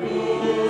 be.